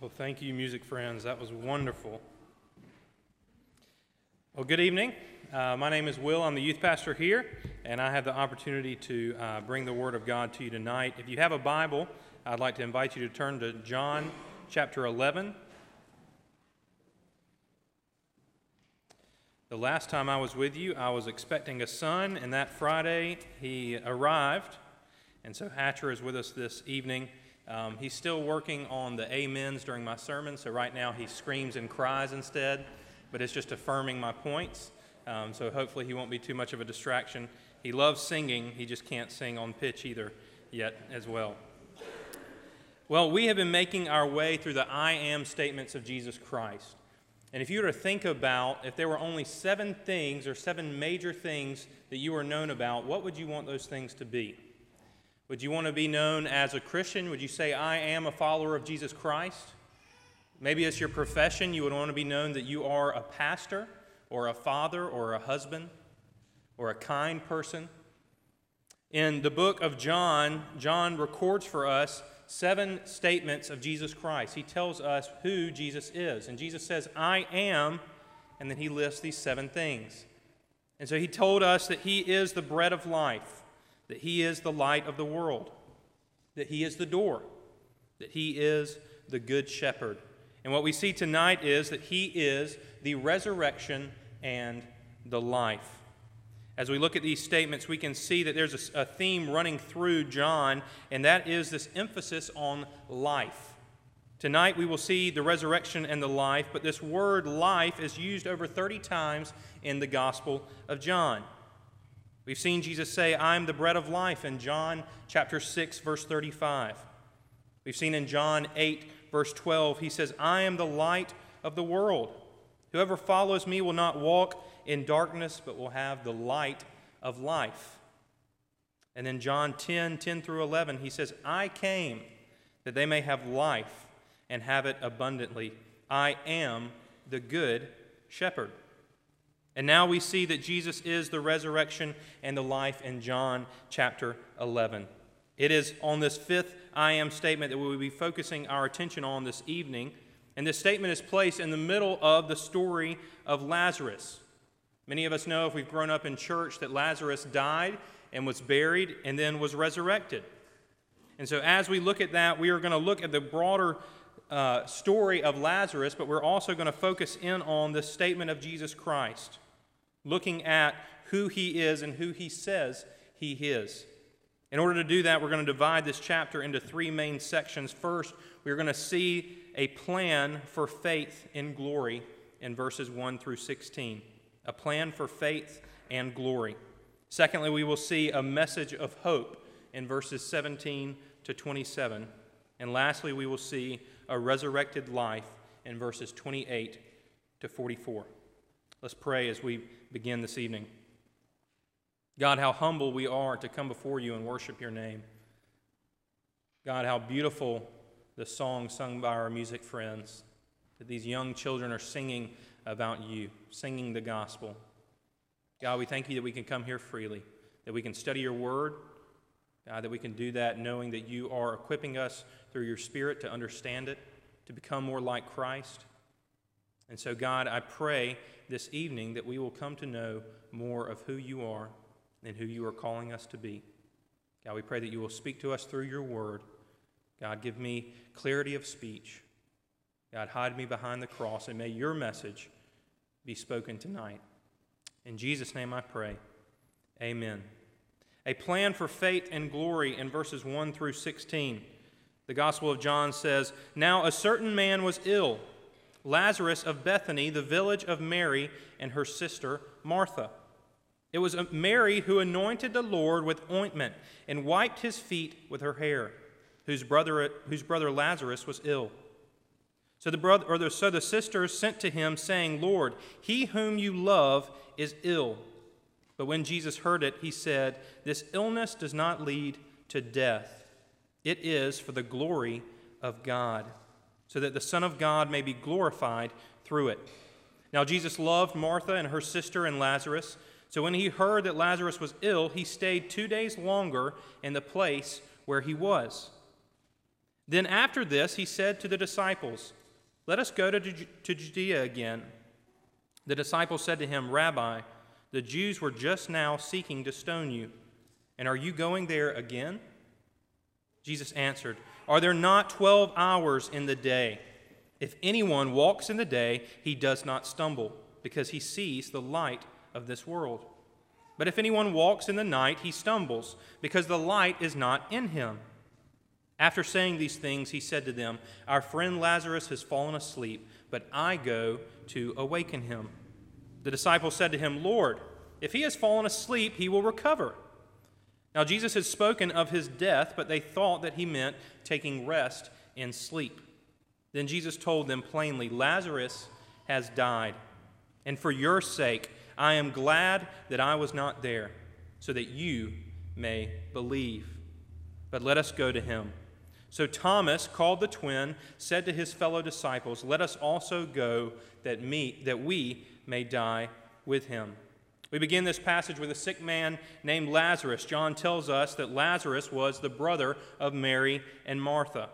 Well, thank you, music friends. That was wonderful. Well, good evening. Uh, my name is Will. I'm the youth pastor here, and I have the opportunity to uh, bring the Word of God to you tonight. If you have a Bible, I'd like to invite you to turn to John chapter 11. The last time I was with you, I was expecting a son, and that Friday he arrived. And so Hatcher is with us this evening. Um, he's still working on the amens during my sermon, so right now he screams and cries instead, but it's just affirming my points. Um, so hopefully he won't be too much of a distraction. He loves singing, he just can't sing on pitch either yet as well. Well, we have been making our way through the I am statements of Jesus Christ. And if you were to think about if there were only seven things or seven major things that you were known about, what would you want those things to be? Would you want to be known as a Christian? Would you say, I am a follower of Jesus Christ? Maybe it's your profession. You would want to be known that you are a pastor or a father or a husband or a kind person. In the book of John, John records for us seven statements of Jesus Christ. He tells us who Jesus is. And Jesus says, I am, and then he lists these seven things. And so he told us that he is the bread of life that He is the light of the world, that He is the door, that He is the good shepherd. And what we see tonight is that He is the resurrection and the life. As we look at these statements, we can see that there's a, theme running through John, and that is this emphasis on life. Tonight we will see the resurrection and the life, but this word life is used over 30 times in the Gospel of John. We've seen Jesus say, I'm the bread of life in John chapter 6, verse 35. We've seen in John 8, verse 12, he says, I am the light of the world. Whoever follows me will not walk in darkness, but will have the light of life. And in John 10, 10 through 11, he says, I came that they may have life and have it abundantly. I am the good shepherd. And now we see that Jesus is the resurrection and the life in John chapter 11. It is on this fifth I am statement that we will be focusing our attention on this evening. And this statement is placed in the middle of the story of Lazarus. Many of us know, if we've grown up in church, that Lazarus died and was buried and then was resurrected. And so, as we look at that, we are going to look at the broader uh, story of Lazarus, but we're also going to focus in on the statement of Jesus Christ looking at who he is and who he says he is. In order to do that, we're going to divide this chapter into three main sections. First, we're going to see a plan for faith in glory in verses 1 through 16. A plan for faith and glory. Secondly, we will see a message of hope in verses 17 to 27. And lastly, we will see a resurrected life in verses 28 to 44. Let's pray as we begin this evening. God, how humble we are to come before you and worship your name. God, how beautiful the song sung by our music friends that these young children are singing about you, singing the gospel. God, we thank you that we can come here freely, that we can study your word, God, that we can do that knowing that you are equipping us through your spirit to understand it, to become more like Christ. And so, God, I pray this evening that we will come to know more of who you are and who you are calling us to be. God, we pray that you will speak to us through your word. God, give me clarity of speech. God, hide me behind the cross, and may your message be spoken tonight. In Jesus' name I pray. Amen. A plan for faith and glory in verses 1 through 16. The Gospel of John says, Now a certain man was ill Lazarus of Bethany, the village of Mary and her sister Martha. It was uh, Mary who anointed the Lord with ointment and wiped his feet with her hair, whose brother, whose brother Lazarus was ill. So the, brother, or the, so the sisters sent to him, saying, Lord, he whom you love is ill. But when Jesus heard it, he said, This illness does not lead to death, it is for the glory of God so that the Son of God may be glorified through it. Now, Jesus loved Martha and her sister and Lazarus. So when he heard that Lazarus was ill, he stayed two days longer in the place where he was. Then after this, he said to the disciples, Let us go to, Judea again. The disciples said to him, Rabbi, the Jews were just now seeking to stone you, and are you going there again? Jesus answered, Are there not twelve hours in the day? If anyone walks in the day, he does not stumble, because he sees the light of this world. But if anyone walks in the night, he stumbles, because the light is not in him. After saying these things, he said to them, Our friend Lazarus has fallen asleep, but I go to awaken him. The disciples said to him, Lord, if he has fallen asleep, he will recover. Now, Jesus had spoken of his death, but they thought that he meant taking rest in sleep. Then Jesus told them plainly, Lazarus has died, and for your sake, I am glad that I was not there, so that you may believe. But let us go to him. So Thomas, called the twin, said to his fellow disciples, Let us also go that, me, that we may die with him. We begin this passage with a sick man named Lazarus. John tells us that Lazarus was the brother of Mary and Martha.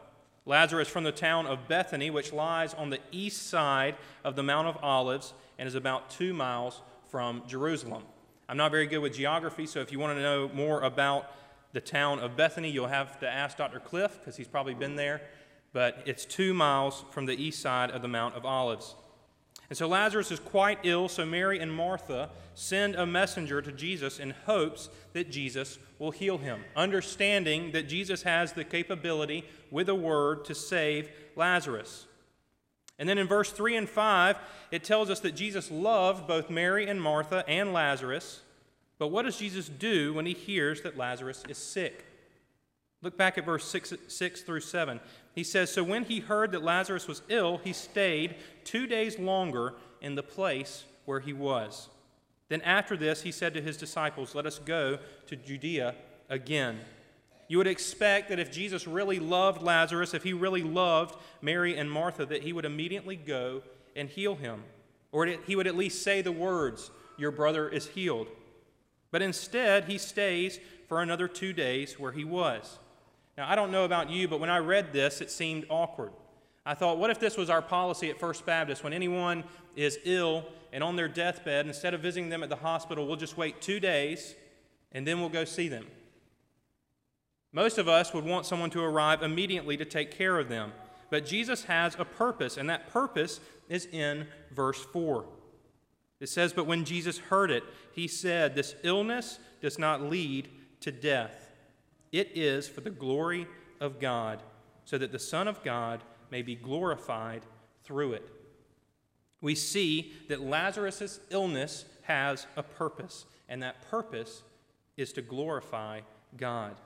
Lazarus from the town of Bethany, which lies on the east side of the Mount of Olives and is about two miles from Jerusalem. I'm not very good with geography, so if you want to know more about the town of Bethany. You'll have to ask Dr. Cliff because he's probably been there, but it's two miles from the east side of the Mount of Olives. And so Lazarus is quite ill, so Mary and Martha send a messenger to Jesus in hopes that Jesus will heal him, understanding that Jesus has the capability with a word to save Lazarus. And then in verse 3 and 5, it tells us that Jesus loved both Mary and Martha and Lazarus. But what does Jesus do when he hears that Lazarus is sick? Look back at verse 6, 6, through 7. He says, So when he heard that Lazarus was ill, he stayed two days longer in the place where he was. Then after this, he said to his disciples, Let us go to Judea again. You would expect that if Jesus really loved Lazarus, if he really loved Mary and Martha, that he would immediately go and heal him. Or he would at least say the words, Your brother is healed. But instead, he stays for another two days where he was. Now, I don't know about you, but when I read this, it seemed awkward. I thought, what if this was our policy at First Baptist? When anyone is ill and on their deathbed, instead of visiting them at the hospital, we'll just wait two days and then we'll go see them. Most of us would want someone to arrive immediately to take care of them. But Jesus has a purpose, and that purpose is in verse 4. It says, But when Jesus heard it, he said, This illness does not lead to death. It is for the glory of God, so that the Son of God may be glorified through it. We see that Lazarus' illness has a purpose, and that purpose is to glorify God.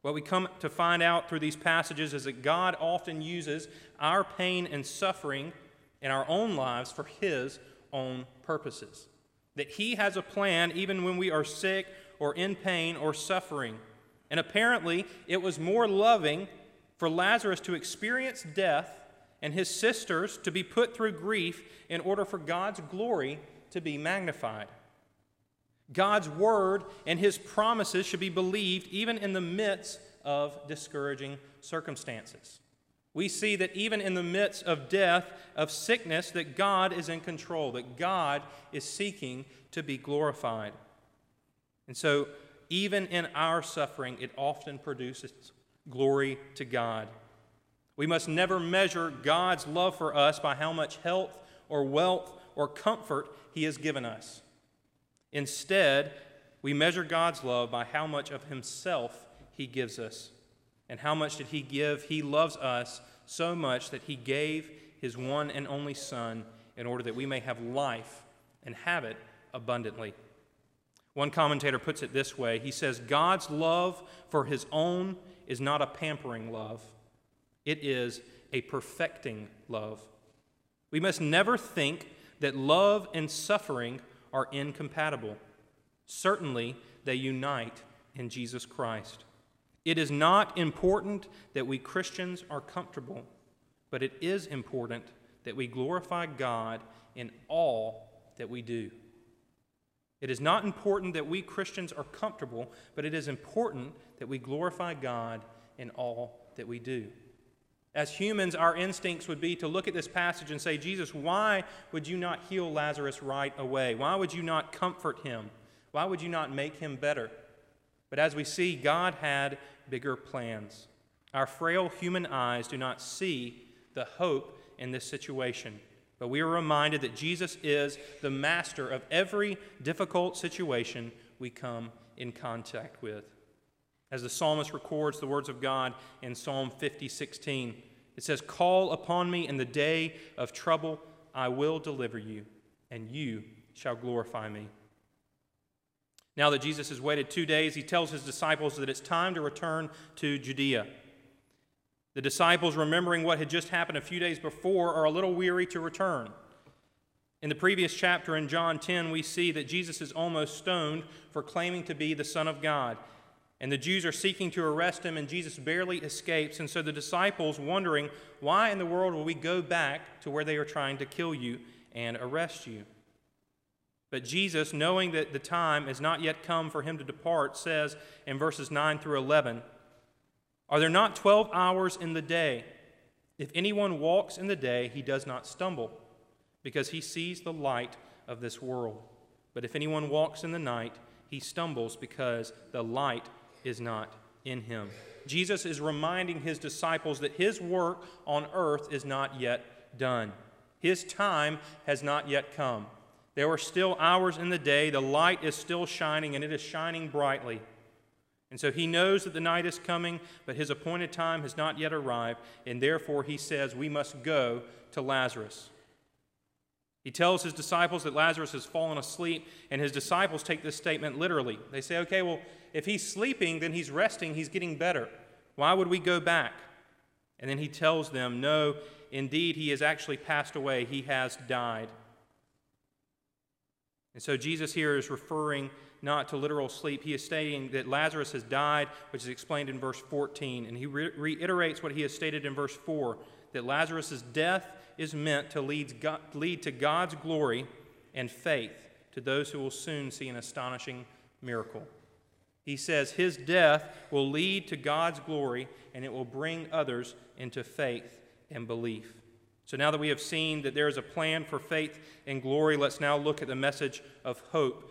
What we come to find out through these passages is that God often uses our pain and suffering in our own lives for His own purposes. That He has a plan even when we are sick or in pain or suffering. And apparently, it was more loving for Lazarus to experience death and his sisters to be put through grief in order for God's glory to be magnified. God's word and his promises should be believed even in the midst of discouraging circumstances. We see that even in the midst of death, of sickness, that God is in control, that God is seeking to be glorified. And so, even in our suffering, it often produces glory to God. We must never measure God's love for us by how much health or wealth or comfort He has given us. Instead, we measure God's love by how much of Himself He gives us. And how much did He give? He loves us so much that He gave His one and only Son in order that we may have life and have it abundantly. One commentator puts it this way He says, God's love for His own is not a pampering love, it is a perfecting love. We must never think that love and suffering are incompatible. Certainly, they unite in Jesus Christ. It is not important that we Christians are comfortable, but it is important that we glorify God in all that we do. It is not important that we Christians are comfortable, but it is important that we glorify God in all that we do. As humans, our instincts would be to look at this passage and say, Jesus, why would you not heal Lazarus right away? Why would you not comfort him? Why would you not make him better? But as we see, God had bigger plans. Our frail human eyes do not see the hope in this situation. But we are reminded that Jesus is the master of every difficult situation we come in contact with. As the psalmist records the words of God in Psalm 50, 16, it says, Call upon me in the day of trouble, I will deliver you, and you shall glorify me. Now that Jesus has waited two days, he tells his disciples that it's time to return to Judea. The disciples, remembering what had just happened a few days before, are a little weary to return. In the previous chapter in John 10, we see that Jesus is almost stoned for claiming to be the Son of God. And the Jews are seeking to arrest him, and Jesus barely escapes. And so the disciples, wondering, why in the world will we go back to where they are trying to kill you and arrest you? But Jesus, knowing that the time has not yet come for him to depart, says in verses 9 through 11, are there not 12 hours in the day? If anyone walks in the day, he does not stumble, because he sees the light of this world. But if anyone walks in the night, he stumbles because the light is not in him. Jesus is reminding his disciples that his work on earth is not yet done. His time has not yet come. There are still hours in the day, the light is still shining, and it is shining brightly. And so he knows that the night is coming, but his appointed time has not yet arrived, and therefore he says, We must go to Lazarus. He tells his disciples that Lazarus has fallen asleep, and his disciples take this statement literally. They say, Okay, well, if he's sleeping, then he's resting, he's getting better. Why would we go back? And then he tells them, No, indeed, he has actually passed away, he has died. And so Jesus here is referring not to literal sleep. He is stating that Lazarus has died, which is explained in verse 14. And he re- reiterates what he has stated in verse 4 that Lazarus' death is meant to lead, God, lead to God's glory and faith to those who will soon see an astonishing miracle. He says his death will lead to God's glory and it will bring others into faith and belief. So now that we have seen that there is a plan for faith and glory, let's now look at the message of hope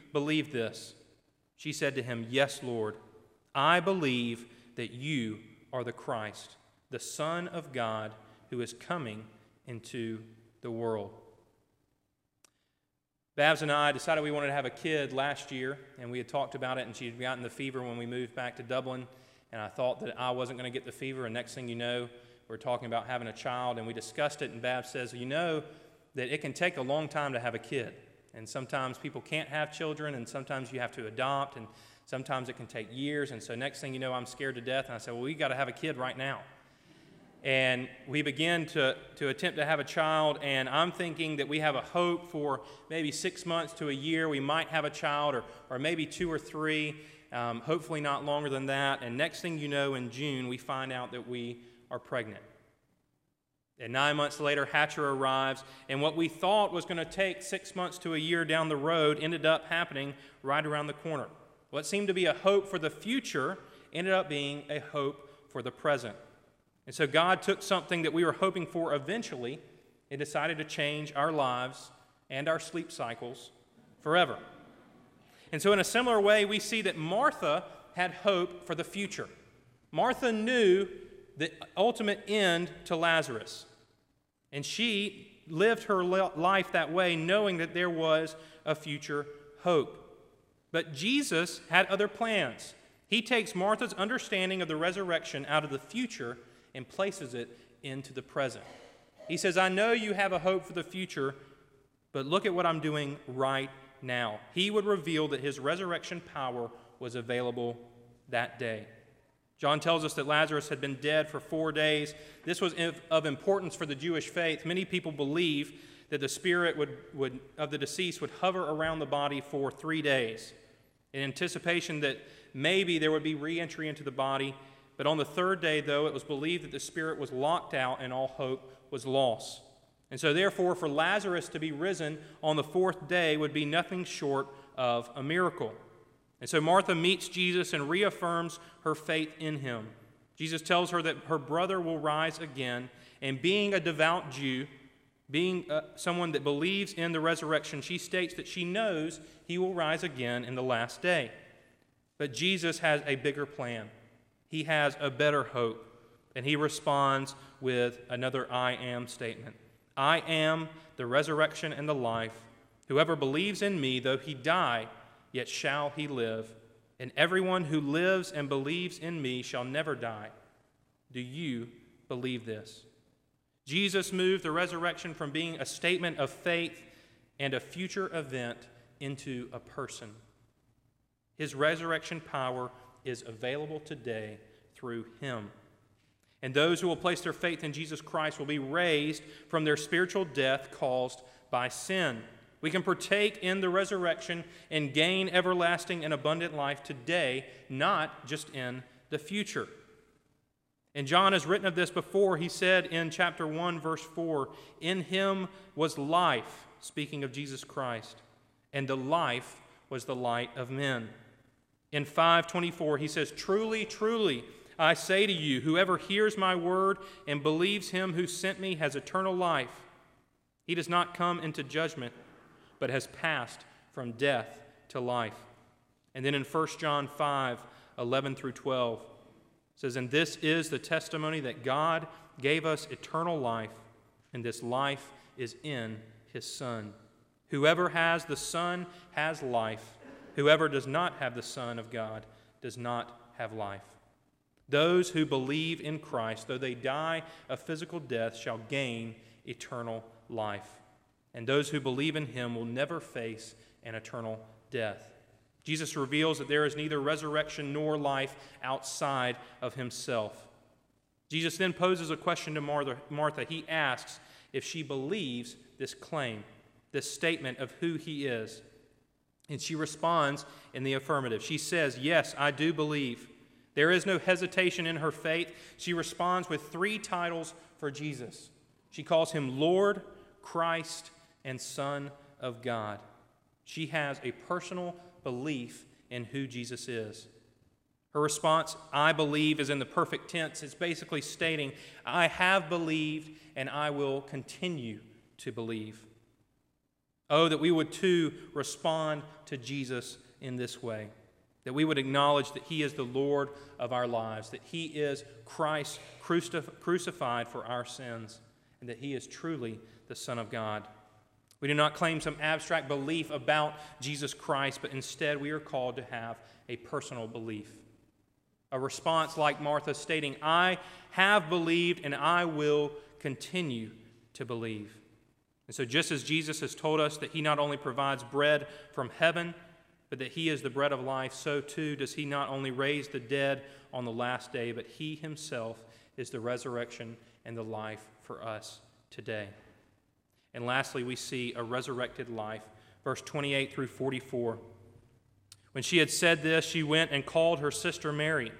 believe this? She said to him, Yes, Lord. I believe that you are the Christ, the Son of God, who is coming into the world. Babs and I decided we wanted to have a kid last year, and we had talked about it, and she had gotten the fever when we moved back to Dublin. And I thought that I wasn't going to get the fever, and next thing you know, we're talking about having a child, and we discussed it, and Babs says, You know that it can take a long time to have a kid. And sometimes people can't have children, and sometimes you have to adopt, and sometimes it can take years. And so, next thing you know, I'm scared to death. And I said, Well, we got to have a kid right now. And we begin to, to attempt to have a child, and I'm thinking that we have a hope for maybe six months to a year. We might have a child, or, or maybe two or three, um, hopefully not longer than that. And next thing you know, in June, we find out that we are pregnant. And nine months later, Hatcher arrives, and what we thought was going to take six months to a year down the road ended up happening right around the corner. What seemed to be a hope for the future ended up being a hope for the present. And so God took something that we were hoping for eventually and decided to change our lives and our sleep cycles forever. And so, in a similar way, we see that Martha had hope for the future. Martha knew the ultimate end to Lazarus. And she lived her life that way, knowing that there was a future hope. But Jesus had other plans. He takes Martha's understanding of the resurrection out of the future and places it into the present. He says, I know you have a hope for the future, but look at what I'm doing right now. He would reveal that his resurrection power was available that day. John tells us that Lazarus had been dead for four days. This was of importance for the Jewish faith. Many people believe that the spirit would, would, of the deceased would hover around the body for three days in anticipation that maybe there would be reentry into the body. But on the third day, though, it was believed that the spirit was locked out and all hope was lost. And so, therefore, for Lazarus to be risen on the fourth day would be nothing short of a miracle. And so Martha meets Jesus and reaffirms her faith in him. Jesus tells her that her brother will rise again, and being a devout Jew, being uh, someone that believes in the resurrection, she states that she knows he will rise again in the last day. But Jesus has a bigger plan, he has a better hope, and he responds with another I am statement I am the resurrection and the life. Whoever believes in me, though he die, yet shall he live. And everyone who lives and believes in me shall never die. Do you believe this? Jesus moved the resurrection from being a statement of faith and a future event into a person. His resurrection power is available today through him. And those who will place their faith in Jesus Christ will be raised from their spiritual death caused by sin. We can partake in the resurrection and gain everlasting and abundant life today, not just in the future. And John has written of this before. He said in chapter 1, verse 4 In him was life, speaking of Jesus Christ, and the life was the light of men. In 524, he says, Truly, truly, I say to you, whoever hears my word and believes him who sent me has eternal life. He does not come into judgment but has passed from death to life. And then in 1 John 5 11 through 12, says, And this is the testimony that God gave us eternal life, and this life is in his Son. Whoever has the Son has life. Whoever does not have the Son of God does not have life. Those who believe in Christ, though they die a physical death, shall gain eternal life and those who believe in him will never face an eternal death. Jesus reveals that there is neither resurrection nor life outside of himself. Jesus then poses a question to Martha. He asks if she believes this claim, this statement of who he is. And she responds in the affirmative. She says, Yes, I do believe. There is no hesitation in her faith. She responds with three titles for Jesus. She calls him Lord, Christ, and Son of God. She has a personal belief in who Jesus is. Her response, I believe, is in the perfect tense. It's basically stating, I have believed and I will continue to believe. Oh, that we would too respond to Jesus in this way. That we would acknowledge that He is the Lord of our lives, that He is Christ crucified for our sins, and that He is truly the Son of God. We do not claim some abstract belief about Jesus Christ, but instead we are called to have a personal belief. A response like Martha stating, I have believed and I will continue to believe. And so, just as Jesus has told us that he not only provides bread from heaven, but that he is the bread of life, so too does he not only raise the dead on the last day, but he himself is the resurrection and the life for us today. And lastly, we see a resurrected life. Verse 28 through 44. When she had said this, she went and called her sister Mary,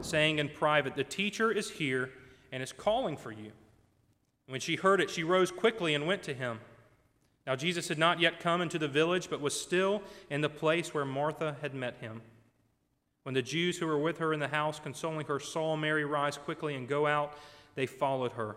saying in private, The teacher is here and is calling for you. When she heard it, she rose quickly and went to him. Now, Jesus had not yet come into the village, but was still in the place where Martha had met him. When the Jews who were with her in the house, consoling her, saw Mary rise quickly and go out, they followed her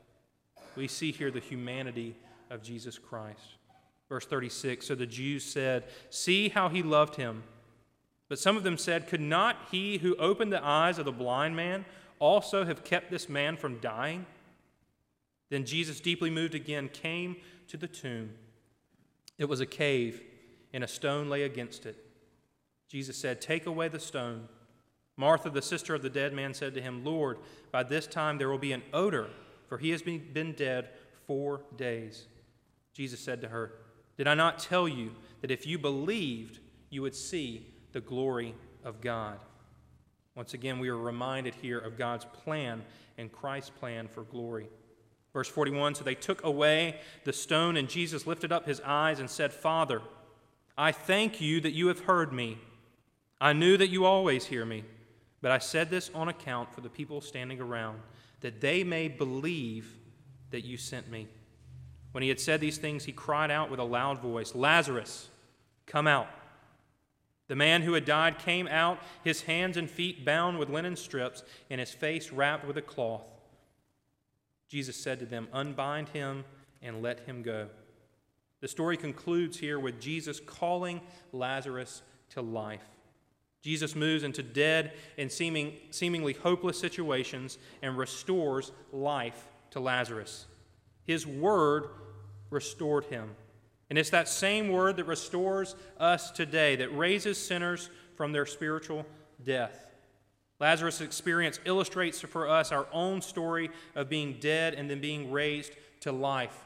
We see here the humanity of Jesus Christ. Verse 36 So the Jews said, See how he loved him. But some of them said, Could not he who opened the eyes of the blind man also have kept this man from dying? Then Jesus, deeply moved again, came to the tomb. It was a cave, and a stone lay against it. Jesus said, Take away the stone. Martha, the sister of the dead man, said to him, Lord, by this time there will be an odor, for he has been dead four days. Jesus said to her, Did I not tell you that if you believed, you would see the glory of God? Once again, we are reminded here of God's plan and Christ's plan for glory. Verse 41 So they took away the stone, and Jesus lifted up his eyes and said, Father, I thank you that you have heard me. I knew that you always hear me, but I said this on account for the people standing around, that they may believe that you sent me. When he had said these things, he cried out with a loud voice, Lazarus, come out. The man who had died came out, his hands and feet bound with linen strips, and his face wrapped with a cloth. Jesus said to them, Unbind him and let him go. The story concludes here with Jesus calling Lazarus to life. Jesus moves into dead and seeming, seemingly hopeless situations and restores life to Lazarus. His word restored him. And it's that same word that restores us today, that raises sinners from their spiritual death. Lazarus' experience illustrates for us our own story of being dead and then being raised to life.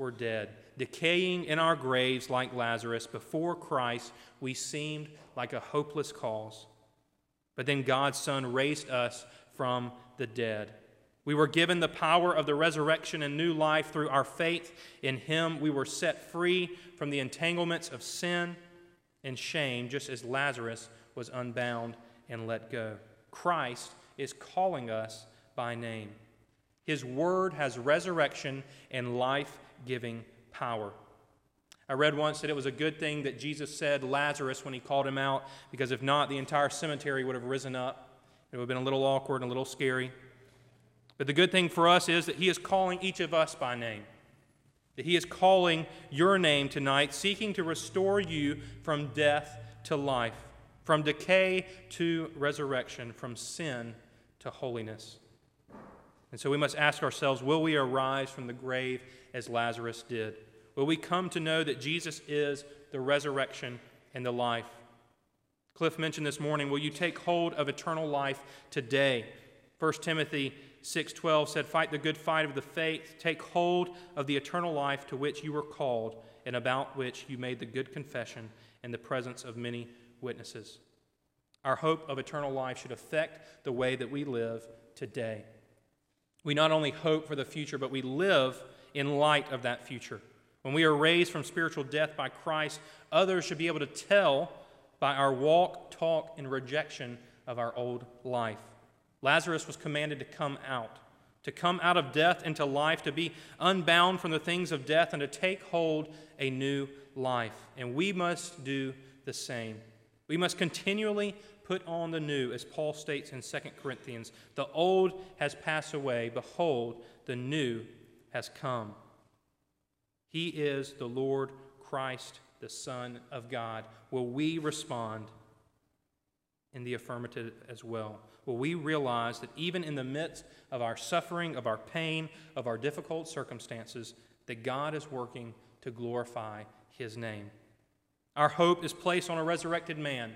were dead, decaying in our graves like Lazarus. Before Christ, we seemed like a hopeless cause. But then God's Son raised us from the dead. We were given the power of the resurrection and new life through our faith in Him. We were set free from the entanglements of sin and shame, just as Lazarus was unbound and let go. Christ is calling us by name. His word has resurrection and life giving power. I read once that it was a good thing that Jesus said Lazarus when he called him out, because if not, the entire cemetery would have risen up. It would have been a little awkward and a little scary. But the good thing for us is that he is calling each of us by name. That he is calling your name tonight, seeking to restore you from death to life, from decay to resurrection, from sin to holiness. And so we must ask ourselves will we arise from the grave as Lazarus did? Will we come to know that Jesus is the resurrection and the life? Cliff mentioned this morning, will you take hold of eternal life today? 1 Timothy 6:12 said, "Fight the good fight of the faith, take hold of the eternal life to which you were called and about which you made the good confession in the presence of many witnesses." Our hope of eternal life should affect the way that we live today. We not only hope for the future, but we live in light of that future. When we are raised from spiritual death by Christ, others should be able to tell by our walk, talk, and rejection of our old life. Lazarus was commanded to come out, to come out of death into life, to be unbound from the things of death, and to take hold a new life. And we must do the same. We must continually put on the new, as Paul states in 2 Corinthians. The old has passed away. Behold, the new has come. He is the Lord Christ, the Son of God. Will we respond in the affirmative as well? Will we realize that even in the midst of our suffering, of our pain, of our difficult circumstances, that God is working to glorify His name? Our hope is placed on a resurrected man,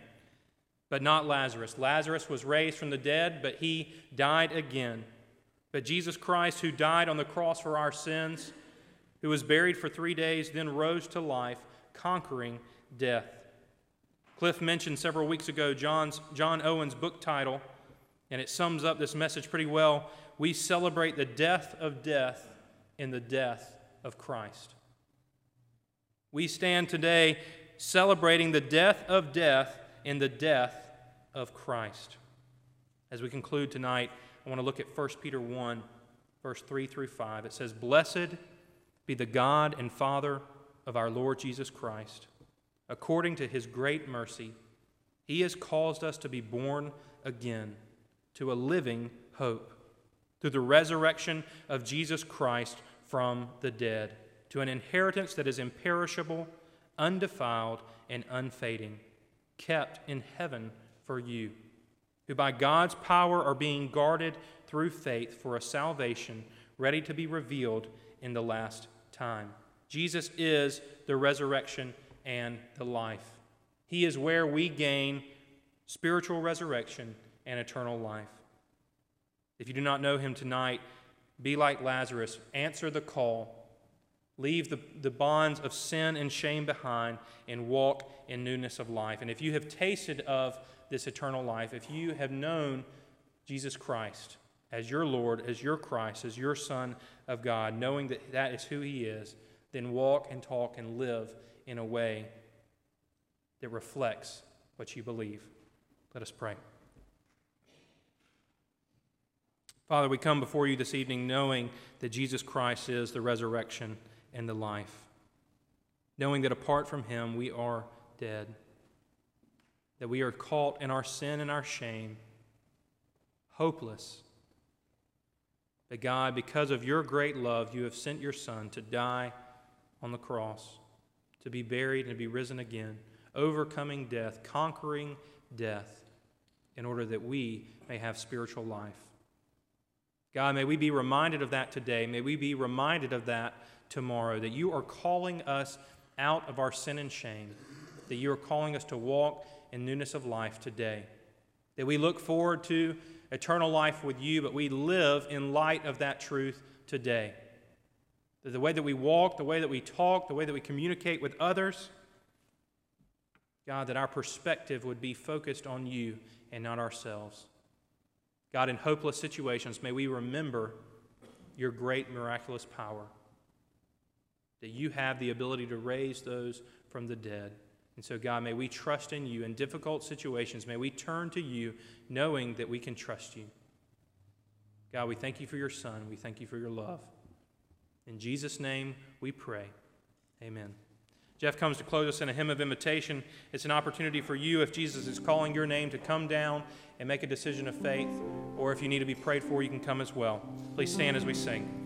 but not Lazarus. Lazarus was raised from the dead, but he died again. But Jesus Christ, who died on the cross for our sins, who was buried for three days, then rose to life, conquering death. Cliff mentioned several weeks ago John's, John Owen's book title, and it sums up this message pretty well. We celebrate the death of death in the death of Christ. We stand today celebrating the death of death in the death of Christ. As we conclude tonight, I want to look at 1 Peter 1, verse 3 through 5. It says, Blessed be the God and Father of our Lord Jesus Christ. According to his great mercy, he has caused us to be born again to a living hope through the resurrection of Jesus Christ from the dead, to an inheritance that is imperishable undefiled, and unfading, kept in heaven for you, who by God's power are being guarded through faith for a salvation ready to be revealed in the last time. Jesus is the resurrection and the life. He is where we gain spiritual resurrection and eternal life. If you do not know him tonight, be like Lazarus, answer the call Leave the, the bonds of sin and shame behind and walk in newness of life. And if you have tasted of this eternal life, if you have known Jesus Christ as your Lord, as your Christ, as your Son of God, knowing that that is who He is, then walk and talk and live in a way that reflects what you believe. Let us pray. Father, we come before you this evening knowing that Jesus Christ is the resurrection and the life, knowing that apart from Him we are dead, that we are caught in our sin and our shame, hopeless. But God, because of your great love, you have sent your Son to die on the cross, to be buried and to be risen again, overcoming death, conquering death, in order that we may have spiritual life. God, may we be reminded of that today. May we be reminded of that tomorrow, that you are calling us out of our sin and shame, that you are calling us to walk in newness of life today, that we look forward to eternal life with you, but we live in light of that truth today. That the way that we walk, the way that we talk, the way that we communicate with others, God, that our perspective would be focused on you and not ourselves. God, in hopeless situations, may we remember your great miraculous power that you have the ability to raise those from the dead. And so, God, may we trust in you in difficult situations. May we turn to you knowing that we can trust you. God, we thank you for your Son. We thank you for your love. In Jesus' name we pray. Amen. Jeff comes to close us in a hymn of invitation. It's an opportunity for you, if Jesus is calling your name, to come down and make a decision of faith. Or if you need to be prayed for, you can come as well. Please stand as we sing.